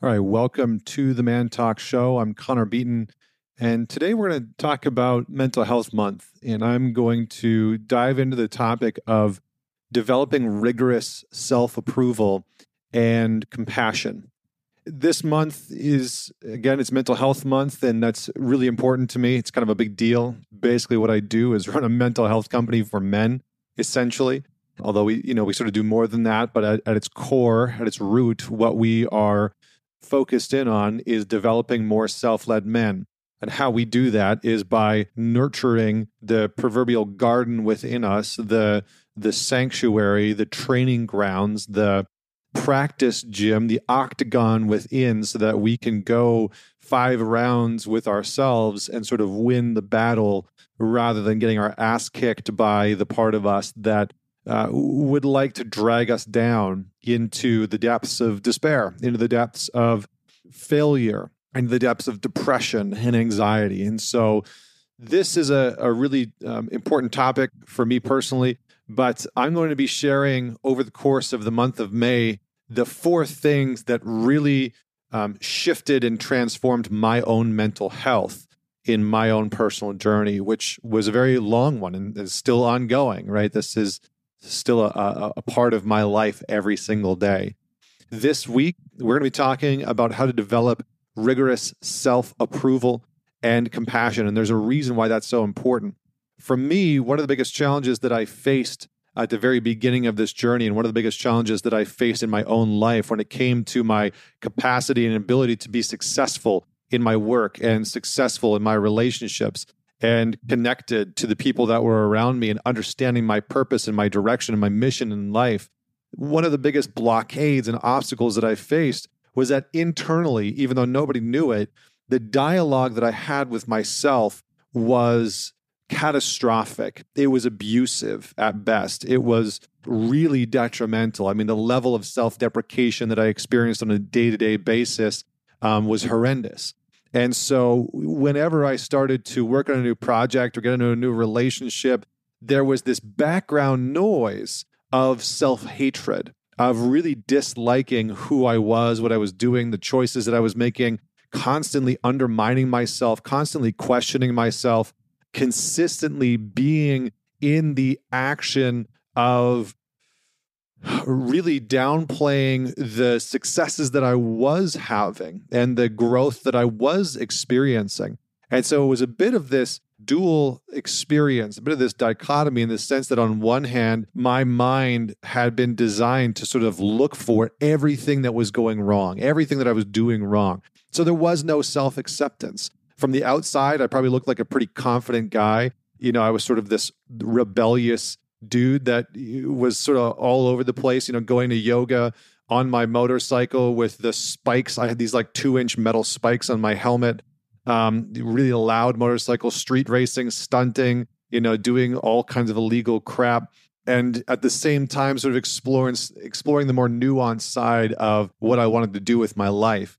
All right, welcome to the Man Talk Show. I'm Connor Beaton, and today we're going to talk about Mental Health Month. And I'm going to dive into the topic of developing rigorous self approval and compassion. This month is, again, it's Mental Health Month, and that's really important to me. It's kind of a big deal. Basically, what I do is run a mental health company for men, essentially. Although we, you know, we sort of do more than that, but at, at its core, at its root, what we are focused in on is developing more self led men. And how we do that is by nurturing the proverbial garden within us, the, the sanctuary, the training grounds, the practice gym, the octagon within, so that we can go five rounds with ourselves and sort of win the battle rather than getting our ass kicked by the part of us that uh, would like to drag us down into the depths of despair, into the depths of failure, into the depths of depression and anxiety. And so, this is a, a really um, important topic for me personally. But I'm going to be sharing over the course of the month of May the four things that really um, shifted and transformed my own mental health in my own personal journey, which was a very long one and is still ongoing, right? This is still a, a, a part of my life every single day. This week, we're going to be talking about how to develop rigorous self approval and compassion. And there's a reason why that's so important. For me, one of the biggest challenges that I faced at the very beginning of this journey, and one of the biggest challenges that I faced in my own life when it came to my capacity and ability to be successful in my work and successful in my relationships, and connected to the people that were around me and understanding my purpose and my direction and my mission in life. One of the biggest blockades and obstacles that I faced was that internally, even though nobody knew it, the dialogue that I had with myself was catastrophic. It was abusive at best. It was really detrimental. I mean, the level of self deprecation that I experienced on a day to day basis um, was horrendous. And so, whenever I started to work on a new project or get into a new relationship, there was this background noise of self hatred, of really disliking who I was, what I was doing, the choices that I was making, constantly undermining myself, constantly questioning myself, consistently being in the action of really downplaying the successes that I was having and the growth that I was experiencing. And so it was a bit of this dual experience, a bit of this dichotomy in the sense that on one hand, my mind had been designed to sort of look for everything that was going wrong, everything that I was doing wrong. So there was no self acceptance. From the outside, I probably looked like a pretty confident guy. You know, I was sort of this rebellious dude that was sort of all over the place, you know, going to yoga on my motorcycle with the spikes. I had these like two inch metal spikes on my helmet. Um, really loud motorcycle, street racing, stunting, you know, doing all kinds of illegal crap. And at the same time, sort of exploring exploring the more nuanced side of what I wanted to do with my life.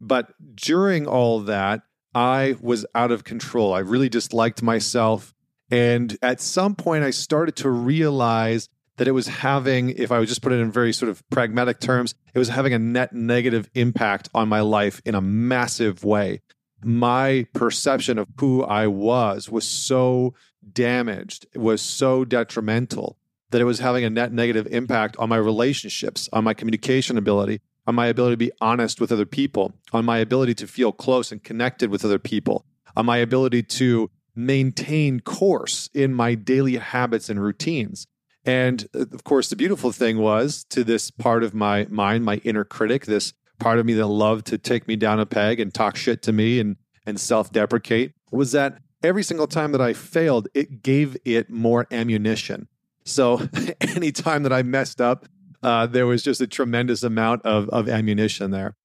But during all that, I was out of control. I really disliked myself. And at some point, I started to realize that it was having, if I would just put it in very sort of pragmatic terms, it was having a net negative impact on my life in a massive way. My perception of who I was was so damaged, was so detrimental that it was having a net negative impact on my relationships, on my communication ability, on my ability to be honest with other people, on my ability to feel close and connected with other people, on my ability to maintain course in my daily habits and routines. And uh, of course, the beautiful thing was to this part of my mind, my inner critic, this part of me that loved to take me down a peg and talk shit to me and, and self deprecate, was that every single time that I failed, it gave it more ammunition. So anytime that I messed up, uh, there was just a tremendous amount of, of ammunition there.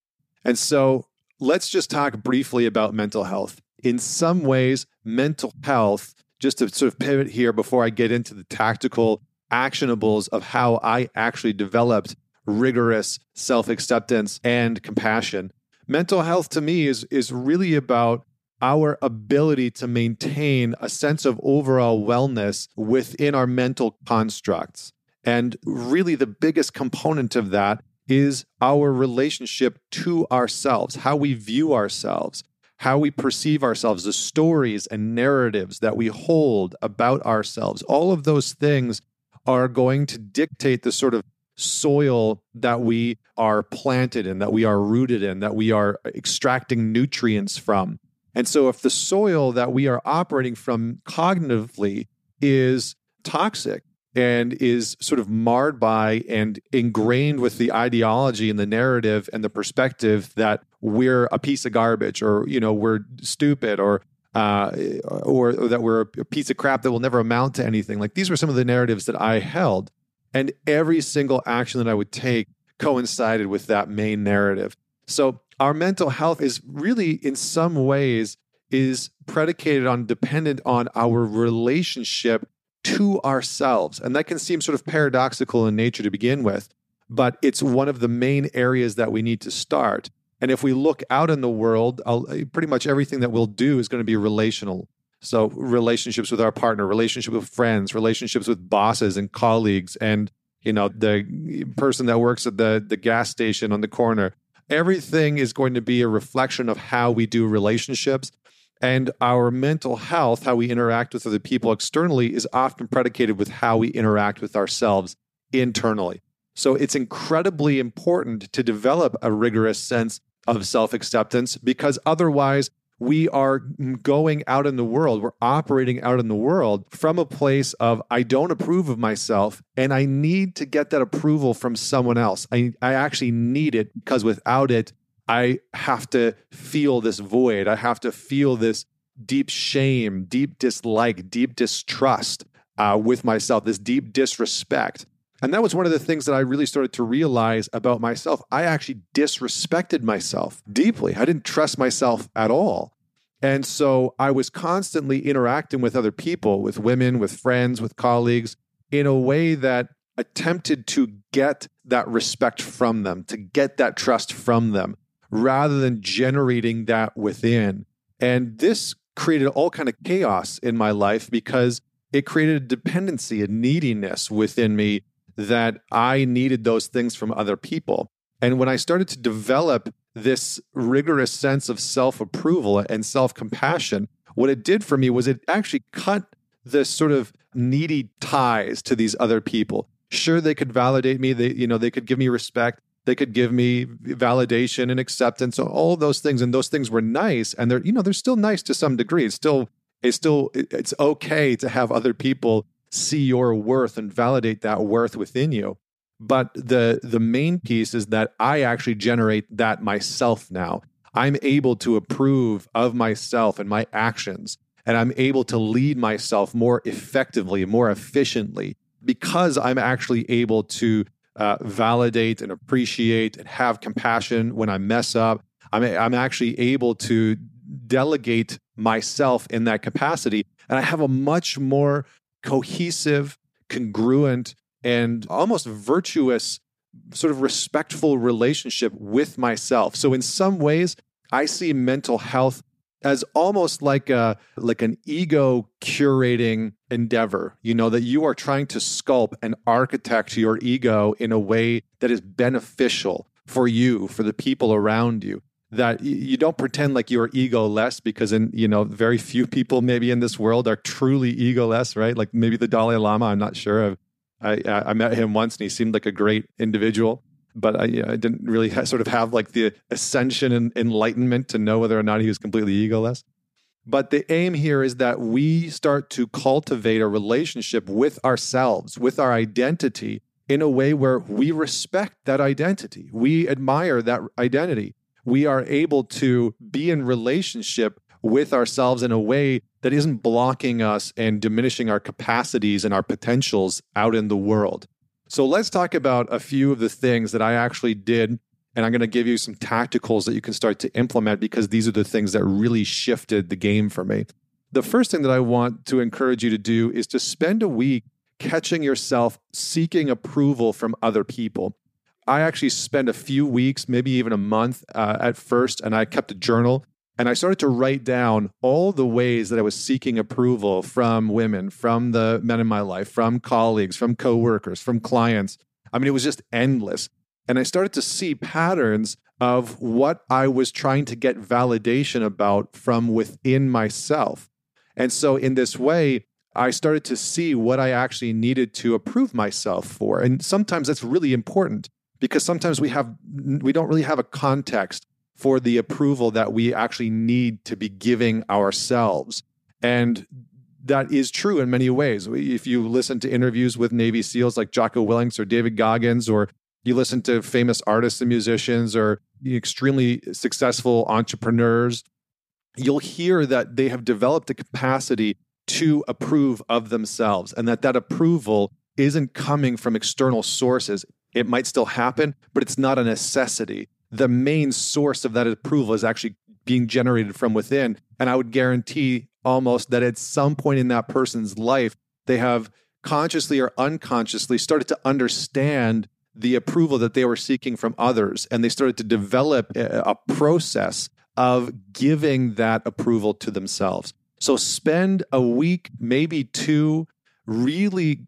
And so let's just talk briefly about mental health in some ways, mental health, just to sort of pivot here before I get into the tactical actionables of how I actually developed rigorous self acceptance and compassion. Mental health to me is, is really about our ability to maintain a sense of overall wellness within our mental constructs. And really, the biggest component of that is our relationship to ourselves, how we view ourselves, how we perceive ourselves, the stories and narratives that we hold about ourselves. All of those things are going to dictate the sort of soil that we are planted in, that we are rooted in, that we are extracting nutrients from. And so, if the soil that we are operating from cognitively is toxic and is sort of marred by and ingrained with the ideology and the narrative and the perspective that we're a piece of garbage or you know we're stupid or uh, or, or that we're a piece of crap that will never amount to anything like these were some of the narratives that i held and every single action that i would take coincided with that main narrative so our mental health is really in some ways is predicated on dependent on our relationship to ourselves. And that can seem sort of paradoxical in nature to begin with, but it's one of the main areas that we need to start. And if we look out in the world, I'll, eh, pretty much everything that we'll do is going to be relational. So, relationships with our partner, relationships with friends, relationships with bosses and colleagues, and you know the eh, person that works at the the gas station on the corner. Everything is going to be a reflection of how we do relationships. And our mental health, how we interact with other people externally, is often predicated with how we interact with ourselves internally. So it's incredibly important to develop a rigorous sense of self acceptance because otherwise, we are going out in the world, we're operating out in the world from a place of, I don't approve of myself and I need to get that approval from someone else. I, I actually need it because without it, I have to feel this void. I have to feel this deep shame, deep dislike, deep distrust uh, with myself, this deep disrespect. And that was one of the things that I really started to realize about myself. I actually disrespected myself deeply. I didn't trust myself at all. And so I was constantly interacting with other people, with women, with friends, with colleagues, in a way that attempted to get that respect from them, to get that trust from them rather than generating that within. And this created all kind of chaos in my life because it created a dependency, a neediness within me that I needed those things from other people. And when I started to develop this rigorous sense of self approval and self compassion, what it did for me was it actually cut the sort of needy ties to these other people. Sure, they could validate me. They, you know, they could give me respect they could give me validation and acceptance So all those things and those things were nice and they're you know they're still nice to some degree it's still it's still it's okay to have other people see your worth and validate that worth within you but the the main piece is that i actually generate that myself now i'm able to approve of myself and my actions and i'm able to lead myself more effectively more efficiently because i'm actually able to uh, validate and appreciate and have compassion when I mess up. I'm, I'm actually able to delegate myself in that capacity. And I have a much more cohesive, congruent, and almost virtuous, sort of respectful relationship with myself. So, in some ways, I see mental health as almost like a like an ego curating endeavor you know that you are trying to sculpt and architect your ego in a way that is beneficial for you for the people around you that you don't pretend like you're egoless because in you know very few people maybe in this world are truly egoless right like maybe the dalai lama i'm not sure i i met him once and he seemed like a great individual but I, I didn't really ha- sort of have like the ascension and enlightenment to know whether or not he was completely egoless. But the aim here is that we start to cultivate a relationship with ourselves, with our identity, in a way where we respect that identity. We admire that identity. We are able to be in relationship with ourselves in a way that isn't blocking us and diminishing our capacities and our potentials out in the world. So let's talk about a few of the things that I actually did. And I'm going to give you some tacticals that you can start to implement because these are the things that really shifted the game for me. The first thing that I want to encourage you to do is to spend a week catching yourself seeking approval from other people. I actually spent a few weeks, maybe even a month uh, at first, and I kept a journal and I started to write down all the ways that I was seeking approval from women, from the men in my life, from colleagues, from coworkers, from clients. I mean, it was just endless. And I started to see patterns of what I was trying to get validation about from within myself. And so, in this way, I started to see what I actually needed to approve myself for. And sometimes that's really important because sometimes we have we don't really have a context for the approval that we actually need to be giving ourselves. And that is true in many ways. If you listen to interviews with Navy SEALs like Jocko Willink or David Goggins, or you listen to famous artists and musicians or extremely successful entrepreneurs, you'll hear that they have developed a capacity to approve of themselves and that that approval isn't coming from external sources. It might still happen, but it's not a necessity. The main source of that approval is actually being generated from within. And I would guarantee almost that at some point in that person's life, they have consciously or unconsciously started to understand the approval that they were seeking from others. And they started to develop a process of giving that approval to themselves. So spend a week, maybe two, really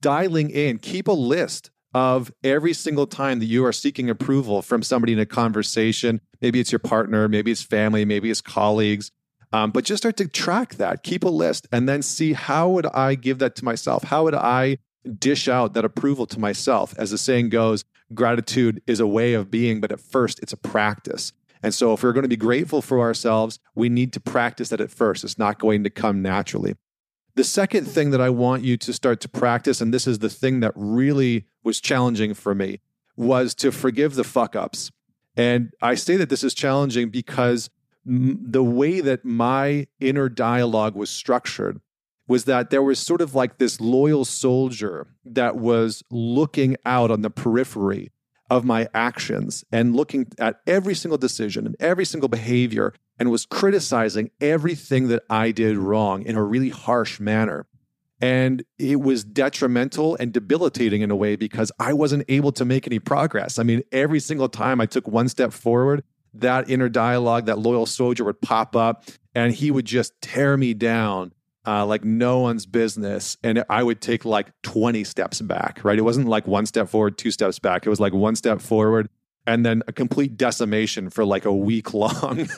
dialing in. Keep a list of every single time that you are seeking approval from somebody in a conversation. Maybe it's your partner, maybe it's family, maybe it's colleagues. Um, but just start to track that, keep a list, and then see how would I give that to myself? How would I dish out that approval to myself? As the saying goes, gratitude is a way of being, but at first it's a practice. And so, if we're going to be grateful for ourselves, we need to practice that at first. It's not going to come naturally. The second thing that I want you to start to practice, and this is the thing that really was challenging for me, was to forgive the fuck ups. And I say that this is challenging because the way that my inner dialogue was structured was that there was sort of like this loyal soldier that was looking out on the periphery of my actions and looking at every single decision and every single behavior and was criticizing everything that I did wrong in a really harsh manner. And it was detrimental and debilitating in a way because I wasn't able to make any progress. I mean, every single time I took one step forward, that inner dialogue, that loyal soldier would pop up and he would just tear me down uh, like no one's business. And I would take like 20 steps back, right? It wasn't like one step forward, two steps back. It was like one step forward and then a complete decimation for like a week long.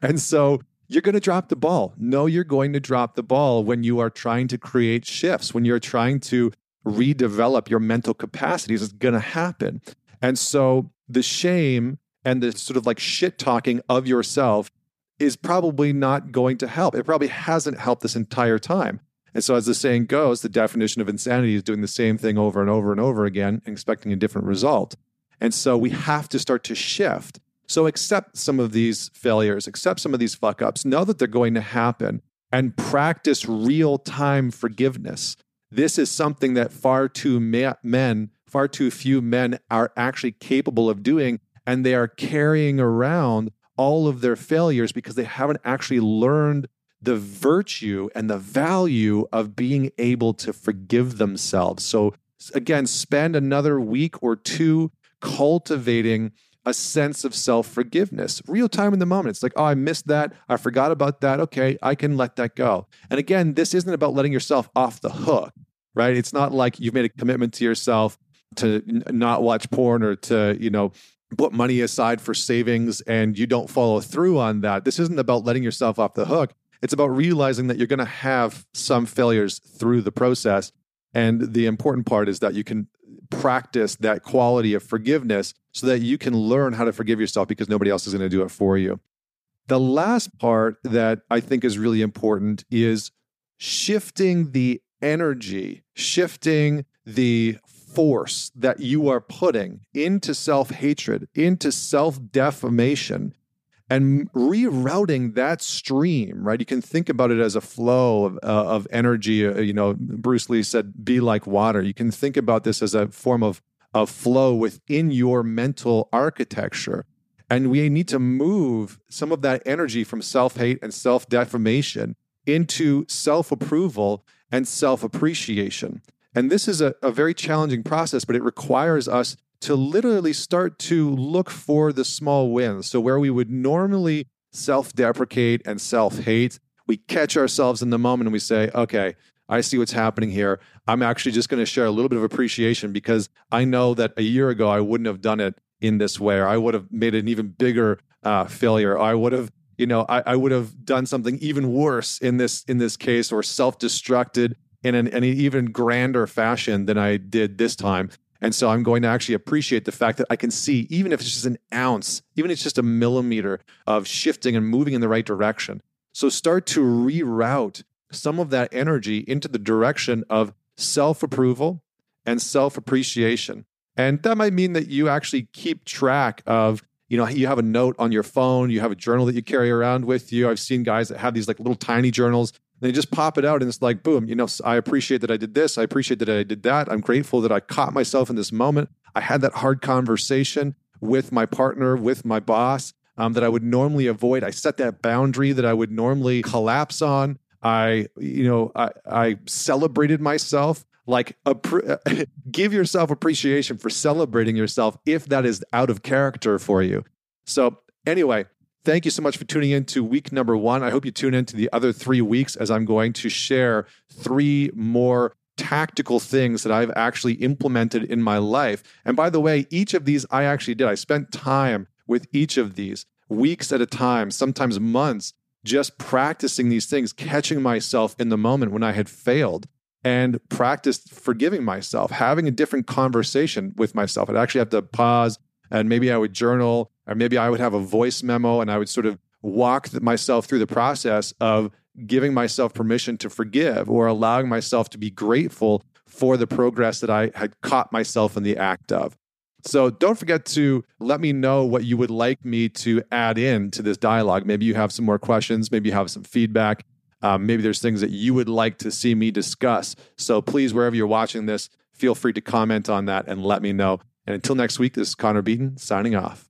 and so you're going to drop the ball. No, you're going to drop the ball when you are trying to create shifts, when you're trying to redevelop your mental capacities. It's going to happen. And so the shame and the sort of like shit talking of yourself is probably not going to help. It probably hasn't helped this entire time. And so, as the saying goes, the definition of insanity is doing the same thing over and over and over again expecting a different result. And so, we have to start to shift. So, accept some of these failures, accept some of these fuck ups, know that they're going to happen, and practice real time forgiveness. This is something that far too ma- men, far too few men are actually capable of doing. And they are carrying around all of their failures because they haven't actually learned the virtue and the value of being able to forgive themselves. So, again, spend another week or two cultivating a sense of self forgiveness, real time in the moment. It's like, oh, I missed that. I forgot about that. Okay, I can let that go. And again, this isn't about letting yourself off the hook, right? It's not like you've made a commitment to yourself to not watch porn or to, you know, put money aside for savings and you don't follow through on that. This isn't about letting yourself off the hook. It's about realizing that you're going to have some failures through the process. And the important part is that you can practice that quality of forgiveness so that you can learn how to forgive yourself because nobody else is going to do it for you. The last part that I think is really important is shifting the energy, shifting the force that you are putting into self hatred, into self defamation, and rerouting that stream, right? You can think about it as a flow of, uh, of energy. Uh, you know, Bruce Lee said, be like water. You can think about this as a form of, of flow within your mental architecture. And we need to move some of that energy from self hate and self defamation into self approval and self appreciation. And this is a, a very challenging process, but it requires us to literally start to look for the small wins. So, where we would normally self deprecate and self hate, we catch ourselves in the moment and we say, okay, I see what's happening here. I'm actually just going to share a little bit of appreciation because I know that a year ago I wouldn't have done it in this way, or I would have made an even bigger uh, failure. I would have, you know, I, I, would have done something even worse in this in this case, or self-destructed in an, an even grander fashion than I did this time. And so I'm going to actually appreciate the fact that I can see, even if it's just an ounce, even if it's just a millimeter of shifting and moving in the right direction. So start to reroute some of that energy into the direction of self approval and self appreciation. And that might mean that you actually keep track of, you know, you have a note on your phone, you have a journal that you carry around with you. I've seen guys that have these like little tiny journals they just pop it out and it's like, boom, you know, I appreciate that I did this. I appreciate that I did that. I'm grateful that I caught myself in this moment. I had that hard conversation with my partner, with my boss um, that I would normally avoid. I set that boundary that I would normally collapse on. I, you know, I, I celebrated myself. Like, give yourself appreciation for celebrating yourself if that is out of character for you. So, anyway, Thank you so much for tuning in to week number one. I hope you tune in to the other three weeks as I'm going to share three more tactical things that I've actually implemented in my life. And by the way, each of these I actually did. I spent time with each of these weeks at a time, sometimes months, just practicing these things, catching myself in the moment when I had failed and practiced forgiving myself, having a different conversation with myself. I'd actually have to pause and maybe I would journal or maybe I would have a voice memo and I would sort of walk myself through the process of giving myself permission to forgive or allowing myself to be grateful for the progress that I had caught myself in the act of. So don't forget to let me know what you would like me to add in to this dialogue. Maybe you have some more questions, maybe you have some feedback. Um, maybe there's things that you would like to see me discuss. So please, wherever you're watching this, feel free to comment on that and let me know. And until next week, this is Connor Beaton signing off.